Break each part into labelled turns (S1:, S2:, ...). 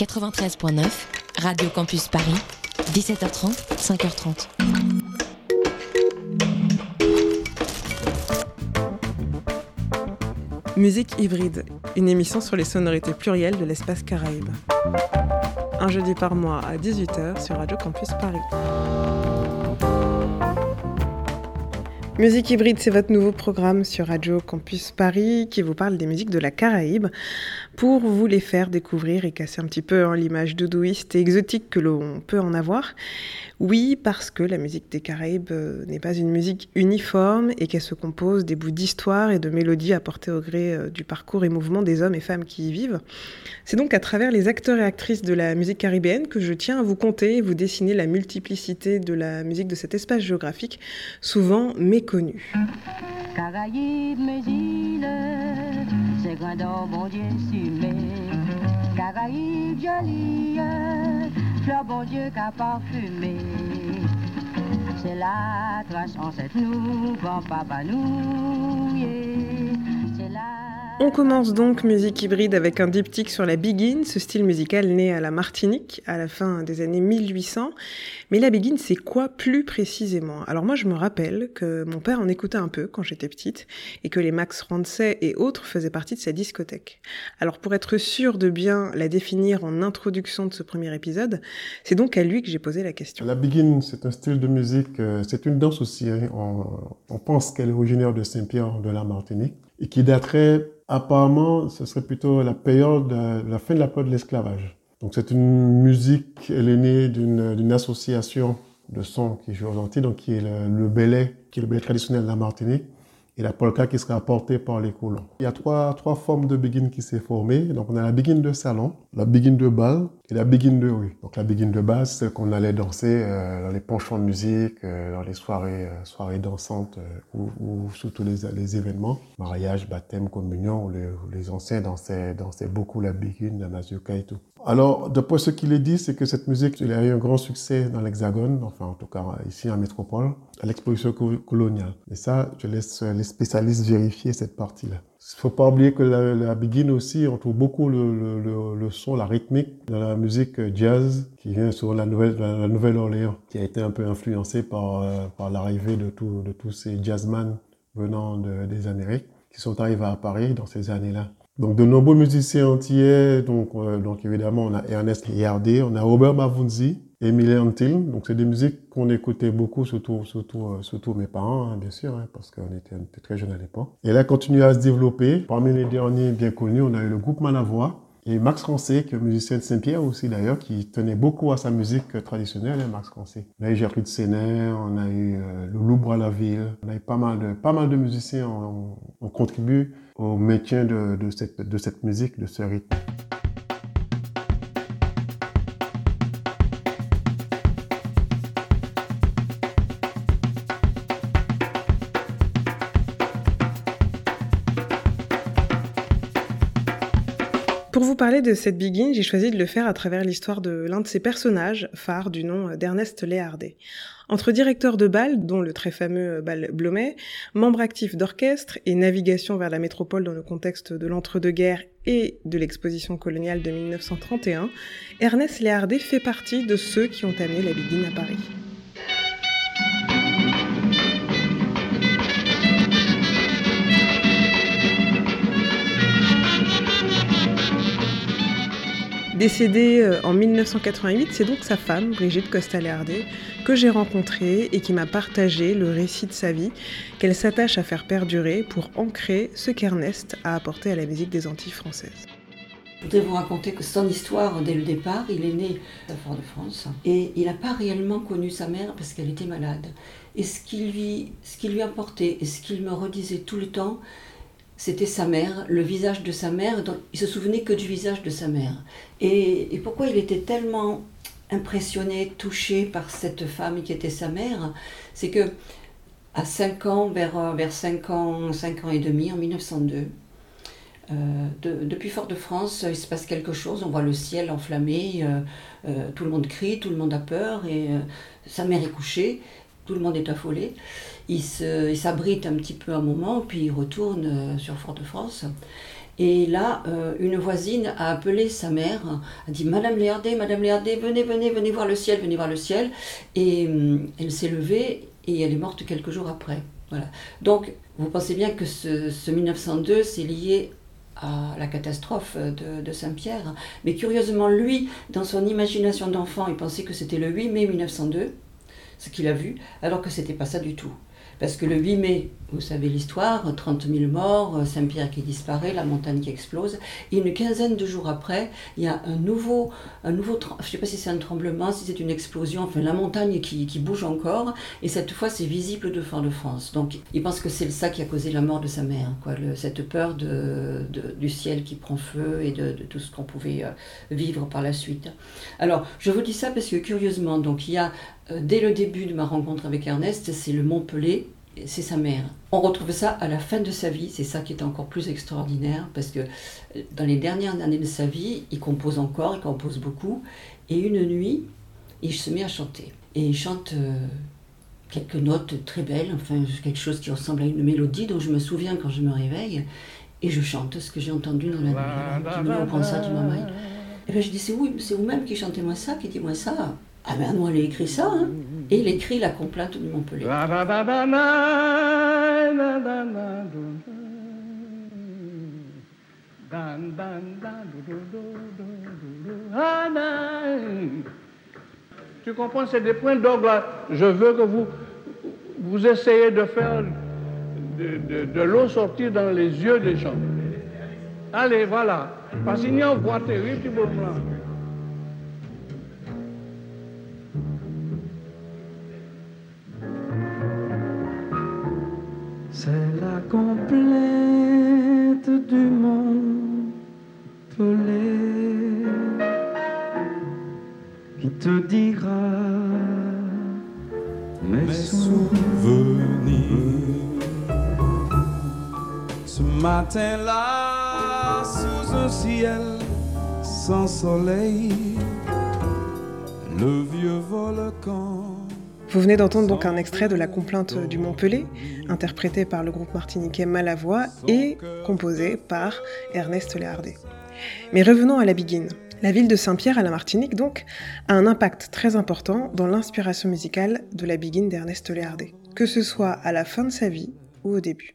S1: 93.9, Radio Campus Paris, 17h30, 5h30.
S2: Musique hybride, une émission sur les sonorités plurielles de l'espace Caraïbe. Un jeudi par mois à 18h sur Radio Campus Paris. Musique hybride, c'est votre nouveau programme sur Radio Campus Paris qui vous parle des musiques de la Caraïbe pour vous les faire découvrir et casser un petit peu hein, l'image doudouiste et exotique que l'on peut en avoir. Oui, parce que la musique des Caraïbes euh, n'est pas une musique uniforme et qu'elle se compose des bouts d'histoire et de mélodies apportées au gré euh, du parcours et mouvement des hommes et femmes qui y vivent. C'est donc à travers les acteurs et actrices de la musique caribéenne que je tiens à vous compter et vous dessiner la multiplicité de la musique de cet espace géographique, souvent méconnu.
S3: C'est grandeur, bon Dieu, fumé. Caraïbes, jolies, fleurs, bon Dieu, qu'a parfumé. C'est la trace ancêtre nous, grand papa nous, c'est la...
S2: On commence donc musique hybride avec un diptyque sur la biguine, ce style musical né à la Martinique à la fin des années 1800. Mais la biguine, c'est quoi plus précisément? Alors moi, je me rappelle que mon père en écoutait un peu quand j'étais petite et que les Max Rancet et autres faisaient partie de sa discothèque. Alors pour être sûr de bien la définir en introduction de ce premier épisode, c'est donc à lui que j'ai posé la question.
S4: La biguine, c'est un style de musique, euh, c'est une danse aussi. Hein. On, on pense qu'elle est originaire de Saint-Pierre de la Martinique et qui daterait apparemment, ce serait plutôt la période, la fin de la période de l'esclavage. Donc c'est une musique, elle est née d'une association de sons qui joue aujourd'hui, donc qui est le, le qui est le belay traditionnel de la Martinique, et la polka qui sera apportée par les colons. Il y a trois, trois formes de begin qui s'est formée. Donc on a la begin de salon, la begin de bal et la begin de rue. Donc la begin de base, celle qu'on allait danser euh, dans les penchants de musique, euh, dans les soirées, euh, soirées dansantes ou, ou surtout les, les événements, mariage, baptême, communion, où les, où les anciens dansaient, dansaient beaucoup la begin, la mazurka et tout. Alors, d'après ce qu'il est dit, c'est que cette musique, elle a eu un grand succès dans l'Hexagone, enfin en tout cas ici en métropole, à l'exposition coloniale. Et ça, je laisse les spécialistes vérifier cette partie-là. Il faut pas oublier que la, la begin aussi, on trouve beaucoup le, le, le, le, son, la rythmique dans la musique jazz qui vient sur la nouvelle, la Nouvelle-Orléans, qui a été un peu influencée par, euh, par l'arrivée de, de tous ces jazzmen venant de, des Amériques qui sont arrivés à Paris dans ces années-là. Donc de nombreux musiciens entiers, donc, euh, donc évidemment on a Ernest Yardé, on a Robert Mavunzi, Emilien Antil, donc c'est des musiques qu'on écoutait beaucoup, surtout, surtout, euh, surtout mes parents, hein, bien sûr, hein, parce qu'on était, très jeunes à l'époque. Et là, continue à se développer. Parmi les derniers bien connus, on a eu le groupe Manavoie, et Max Rancé, qui est musicien de Saint-Pierre aussi d'ailleurs, qui tenait beaucoup à sa musique traditionnelle, hein, Max Rancé. On a eu Gertrude Sénère, on a eu euh, le Loubre à la ville, on a eu pas mal de, pas mal de musiciens, on, on au maintien de, de, cette, de cette musique, de ce rythme.
S2: Parler de cette begin, j'ai choisi de le faire à travers l'histoire de l'un de ses personnages phares du nom d'Ernest Léardet. Entre directeur de bal, dont le très fameux bal Blomet, membre actif d'orchestre et navigation vers la métropole dans le contexte de l'entre-deux-guerres et de l'exposition coloniale de 1931, Ernest Léardet fait partie de ceux qui ont amené la begin à Paris. Décédée euh, en 1988, c'est donc sa femme, Brigitte Costa-Léardet, que j'ai rencontrée et qui m'a partagé le récit de sa vie, qu'elle s'attache à faire perdurer pour ancrer ce qu'Ernest a apporté à la musique des Antilles françaises.
S5: Je voudrais vous raconter que son histoire, dès le départ, il est né à Fort-de-France et il n'a pas réellement connu sa mère parce qu'elle était malade. Et ce qui lui, ce qui lui et ce qu'il me redisait tout le temps, c'était sa mère, le visage de sa mère, donc il se souvenait que du visage de sa mère. Et, pourquoi il était tellement impressionné, touché par cette femme qui était sa mère, c'est que à 5 ans, vers, vers 5 ans, 5 ans et demi, en 1902, euh, de, depuis Fort-de-France, il se passe quelque chose, on voit le ciel enflammé, euh, euh, tout le monde crie, tout le monde a peur, et sa mère est couchée, tout le monde est affolé. Il s'abrite un petit peu un moment, puis il retourne sur Fort-de-France. Et là, euh, une voisine a appelé sa mère, a dit Madame Léardé, Madame Léardé, venez, venez, venez voir le ciel, venez voir le ciel. Et hum, elle s'est levée et elle est morte quelques jours après. Voilà. Donc, vous pensez bien que ce, ce 1902, c'est lié à la catastrophe de, de Saint-Pierre. Mais curieusement, lui, dans son imagination d'enfant, il pensait que c'était le 8 mai 1902, ce qu'il a vu, alors que c'était pas ça du tout. Parce que le 8 mai, vous savez l'histoire, 30 000 morts, Saint-Pierre qui disparaît, la montagne qui explose. Et une quinzaine de jours après, il y a un nouveau, un nouveau je ne sais pas si c'est un tremblement, si c'est une explosion, enfin la montagne qui, bouge encore. Et cette fois, c'est visible de Fort-de-France. Donc il pense que c'est ça qui a causé la mort de sa mère, cette peur de, de- du ciel qui prend feu et de, de tout ce qu'on pouvait euh, vivre par la suite. Alors, je vous dis ça parce que curieusement, donc il y a euh, dès le début de ma rencontre avec Ernest, c'est le Montpellier, et c'est sa mère. On retrouve ça à la fin de sa vie, c'est ça qui est encore plus extraordinaire, parce que euh, dans les dernières années de sa vie, il compose encore, il compose beaucoup, et une nuit, il se met à chanter. Et il chante euh, quelques notes très belles, enfin quelque chose qui ressemble à une mélodie dont je me souviens quand je me réveille, et je chante ce que j'ai entendu dans la nuit. Tu me prend ça, tu. Et bien je dis, c'est vous, c'est vous-même qui chantez moi ça, qui dit moi ça? Ah ben non, elle a écrit ça, hein. Et il écrit la complainte de Montpellier.
S6: Tu comprends, c'est des points d'orgue là. Je veux que vous, vous essayez de faire de, l'eau sortir dans les yeux des gens. Allez, voilà. Parce qu'il y a une voix terrible, tu peux
S7: pelé qui te dira mes
S8: mes
S7: souvenirs.
S8: Ce matin-là, sous un ciel sans soleil, le vieux volcan.
S2: Vous venez d'entendre donc un extrait de la complainte du Montpellier, interprété par le groupe martiniquais Malavoie et composé par Ernest Léardé. Mais revenons à la Biguine. La ville de Saint-Pierre à la Martinique, donc, a un impact très important dans l'inspiration musicale de la Biguine d'Ernest Léardé, que ce soit à la fin de sa vie ou au début.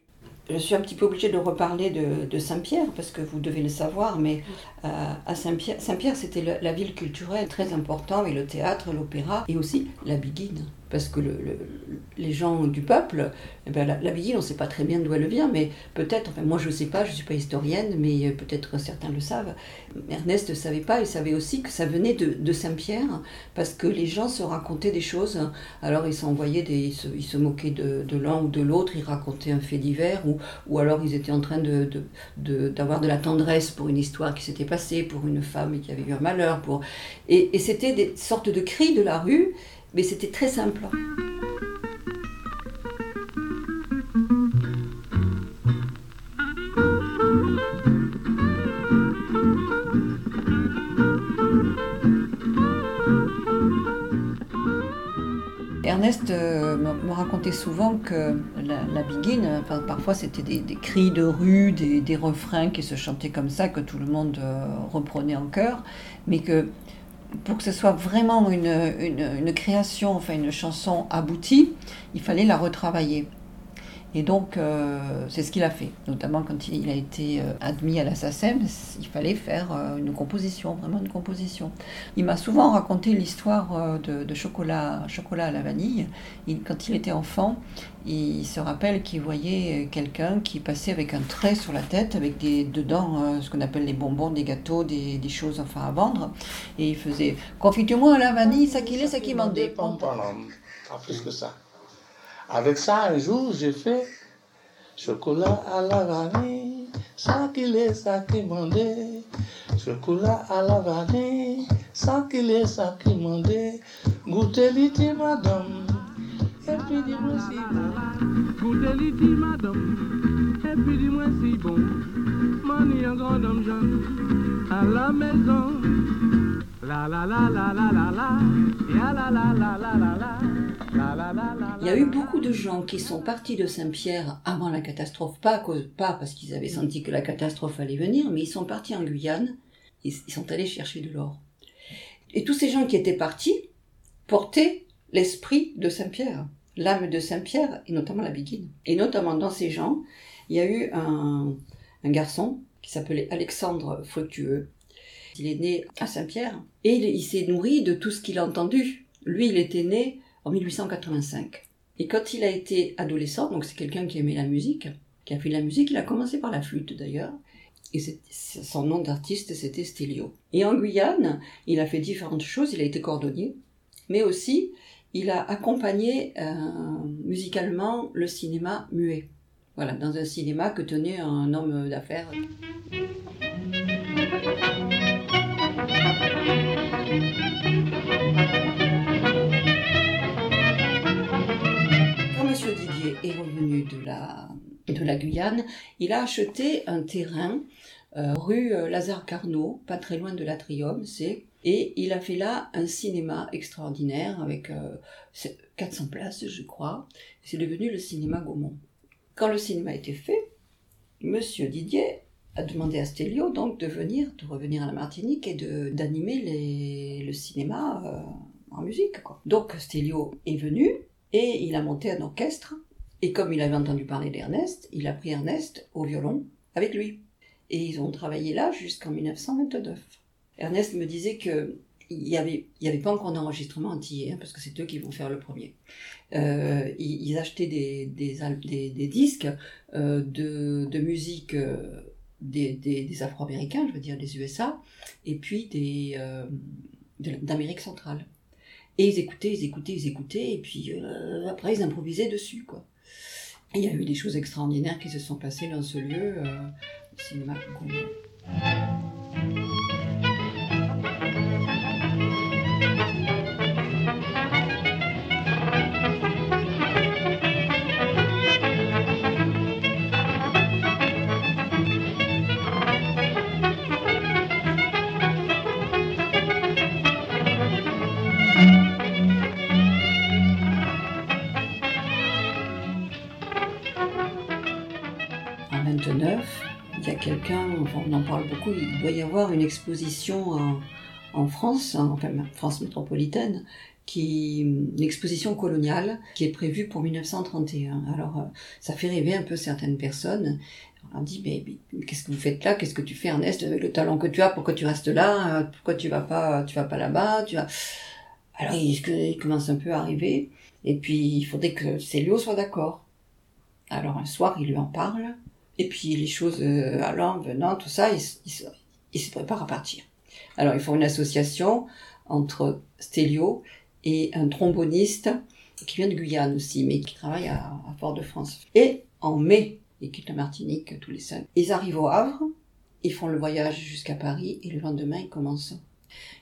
S5: Je suis un petit peu obligée de reparler de, Saint-Pierre, parce que vous devez le savoir, mais euh, à Saint-Pierre, Saint-Pierre c'était le- la ville culturelle très importante, et le théâtre, l'opéra, et aussi la Biguine. Parce que le- le- les gens du peuple, eh ben, la, on ne sait pas très bien d'où elle vient, mais peut-être, enfin moi je ne sais pas, je ne suis pas historienne, mais euh, peut-être certains le savent. Ernest ne savait pas, il savait aussi que ça venait de, Saint-Pierre, parce que les gens se racontaient des choses. Alors ils s'envoyaient des, ils se, moquaient de, l'un ou de l'autre, ils racontaient un fait divers, ou, alors ils étaient en train d'avoir de, la tendresse pour une histoire qui s'était passée, pour une femme qui avait eu un malheur. Et c'était des sortes de cris de la rue, mais c'était très simple. Ernest euh, me, racontait souvent que la, la parfois c'était des, cris de rue, des, des refrains qui se chantaient comme ça, que tout le monde euh, reprenait en chœur, mais que pour que ce soit vraiment une, création, enfin une chanson aboutie, il fallait la retravailler. Et donc, euh, c'est ce qu'il a fait, notamment quand il a été euh, admis à la SACEM, il fallait faire euh, une composition, vraiment une composition. Il m'a souvent raconté l'histoire de, chocolat, chocolat à la vanille. Il- quand il était enfant, il se rappelle qu'il voyait quelqu'un qui passait avec un trait sur la tête, avec des, dedans ce qu'on appelle les bonbons, des gâteaux, des, choses enfin à vendre. Et il faisait Confitez-moi à la vanille, ça qu'il est, ça qu'il m'en dépend.
S9: Pas plus que ça. Avec ça, un jour, j'ai fait chocolat à la vanille, ça qu'il est, ça qui. Chocolat à la vanille, ça qu'il est, ça qui mandé. Goûtez l'ité, madame, et puis dis-moi si bon.
S6: Goûtez l'iti, madame, et puis dis-moi si bon. Mani un grand homme jeune, à la maison. La la la la la la la, la la la la la la.
S5: Il y a eu beaucoup de gens qui sont partis de Saint-Pierre avant la catastrophe, pas, parce qu'ils avaient senti que la catastrophe allait venir, mais ils sont partis en Guyane, ils, sont allés chercher de l'or. Et tous ces gens qui étaient partis portaient l'esprit de Saint-Pierre, l'âme de Saint-Pierre, et notamment la biguine. Et notamment dans ces gens, il y a eu un, garçon qui s'appelait Alexandre Fructueux. Il est né à Saint-Pierre et il s'est nourri de tout ce qu'il a entendu. Lui, il était né en 1885. Et quand il a été adolescent, donc c'est quelqu'un qui aimait la musique, qui a fait de la musique, il a commencé par la flûte d'ailleurs. Et son nom d'artiste, c'était Stelio. Et en Guyane, il a fait différentes choses. Il a été cordonnier, mais aussi il a accompagné euh, musicalement le cinéma muet. Voilà, dans un cinéma que tenait un homme d'affaires. Guyane, il a acheté un terrain euh, rue euh, Lazare Carnot, pas très loin de l'Atrium, c'est, et il a fait là un cinéma extraordinaire avec euh, c'est 400 places, je crois. C'est devenu le cinéma Gaumont. Quand le cinéma a été fait, Monsieur Didier a demandé à Stelio donc de venir, de revenir à la Martinique et d'animer le cinéma euh, en musique. Donc Stelio est venu et il a monté un orchestre. Et comme il avait entendu parler d'Ernest, il a pris Ernest au violon avec lui. Et ils ont travaillé là jusqu'en 1929. Ernest me disait que il n'y avait, pas encore d'enregistrement entier, hein, parce que c'est eux qui vont faire le premier. Euh, ils, achetaient des, disques euh, de, musique euh, des, Afro-Américains, je veux dire des USA, et puis d'Amérique centrale. Et ils écoutaient, ils écoutaient, ils écoutaient, et puis euh, après ils improvisaient dessus, quoi. Il y a eu des choses extraordinaires qui se sont passées dans ce lieu, euh, cinéma qu'on... il y a quelqu'un, on en parle beaucoup, il doit y avoir une exposition en, France, en enfin, France métropolitaine, qui une exposition coloniale qui est prévue pour 1931. Alors euh, ça fait rêver un peu certaines personnes. On leur dit mais, qu'est-ce que vous faites là? Qu'est-ce que tu fais Ernest avec le talent que tu as? Pourquoi tu restes là? Euh, pourquoi tu vas pas tu vas pas là-bas? Tu vas alors il, commence un peu à arriver et puis il faudrait que Célio soit d'accord. Alors un soir il lui en parle et puis, les choses euh, allant, venant, tout ça, il, s- il, se- il se prépare à partir. Alors, ils font une association entre Stélio et un tromboniste qui vient de Guyane aussi, mais qui travaille à, à Fort-de-France. Et en mai, ils quittent la Martinique tous les cinq. Ils arrivent au Havre, ils font le voyage jusqu'à Paris, et le lendemain, ils commencent.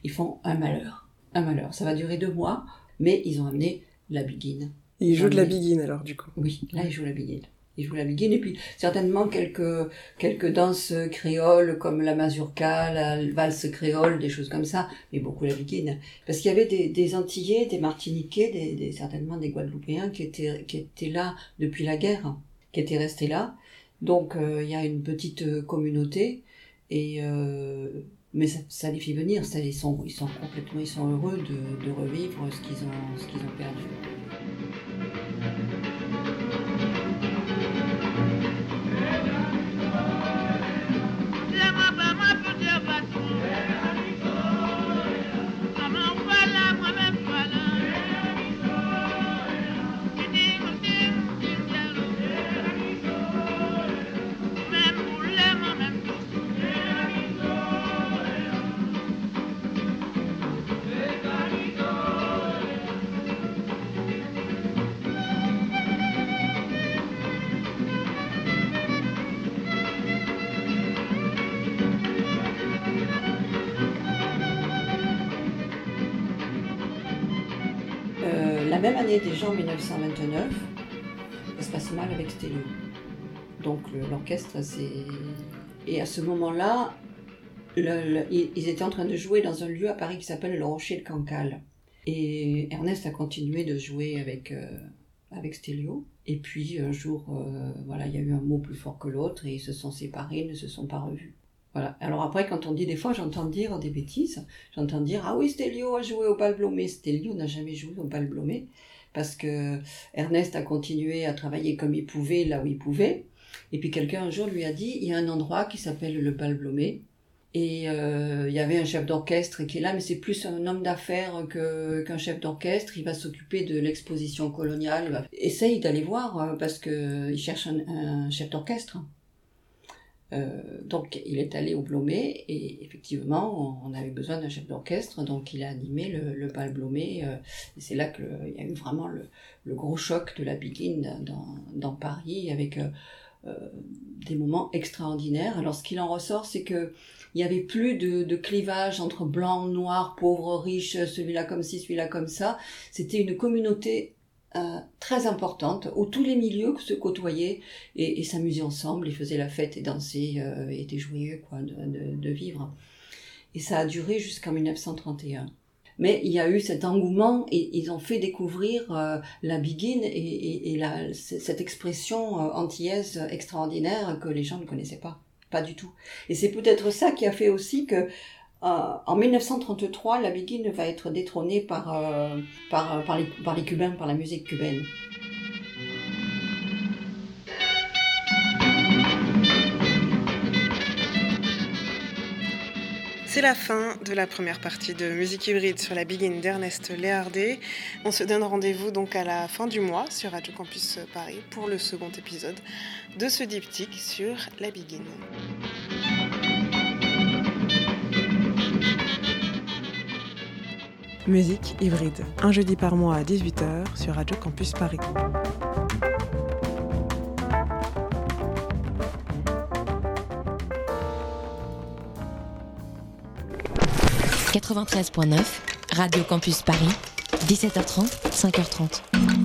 S5: Ils font un malheur. Un malheur. Ça va durer deux mois, mais ils ont amené la biguine.
S2: Il joue de la biguine alors du coup.
S5: oui, là, il joue la biguine. Il joue la biguine et puis certainement quelques, quelques danses créoles comme la mazurka, la valse créole, des choses comme ça, mais beaucoup la biguine. Parce qu'il y avait des, des Antillais, des Martiniquais, certainement des Guadeloupéens qui étaient, qui étaient là depuis la guerre, qui étaient restés là. Donc euh, il y a une petite communauté et euh, mais ça, ça les fait venir, ça, ils, sont, ils sont complètement ils sont heureux de, de revivre ce qu'ils ont, ce qu'ils ont perdu. Même année déjà en 1929, ça se passe mal avec Stélio. Donc l'orchestre, c'est... Et à ce moment-là, ils étaient en train de jouer dans un lieu à Paris qui s'appelle le Rocher de Cancale. Et Ernest a continué de jouer avec, euh, avec Stelio. Et puis un jour, euh, voilà, il y a eu un mot plus fort que l'autre et ils se sont séparés, ils ne se sont pas revus. Voilà. Alors après, quand on dit des fois, j'entends dire des bêtises. J'entends dire ah oui, Stelio a joué au bal Blomé. Stelio n'a jamais joué au bal Blomé parce que Ernest a continué à travailler comme il pouvait là où il pouvait. Et puis quelqu'un un jour lui a dit il y a un endroit qui s'appelle le bal Blomé et euh, il y avait un chef d'orchestre qui est là, mais c'est plus un homme d'affaires qu'un chef d'orchestre. Il va s'occuper de l'exposition coloniale. Essaye d'aller voir euh, parce que il cherche un chef d'orchestre. Euh, donc il est allé au Blomé et effectivement on avait besoin d'un chef d'orchestre donc il a animé le, le bal Blomé euh, et c'est là qu'il y a eu vraiment le, gros choc de la begin dans, Paris avec euh, des moments extraordinaires. Alors ce qu'il en ressort c'est que il n'y avait plus de, de, clivage entre blanc, noir, pauvre, riche, celui-là comme ci, celui-là comme ça. C'était une communauté euh, très importante où tous les milieux se côtoyaient et, s'amusaient ensemble, ils faisaient la fête et dansaient, euh, et étaient joyeux quoi, de, vivre. Et ça a duré jusqu'en 1931. Mais il y a eu cet engouement et ils ont fait découvrir euh, la biguine et, cette expression antillaise extraordinaire que les gens ne connaissaient pas pas du tout. Et c'est peut-être ça qui a fait aussi que euh, en 1933, la begin va être détrônée par, euh, par, les, par les Cubains, par la musique cubaine.
S2: C'est la fin de la première partie de Musique hybride sur la Begin d'Ernest Léardé. On se donne rendez-vous donc à la fin du mois sur Radio Campus Paris pour le second épisode de ce diptyque sur la Begin. Musique hybride, un jeudi par mois à 18h sur Radio Campus Paris.
S1: 93.9, Radio Campus Paris, 17h30, 5h30.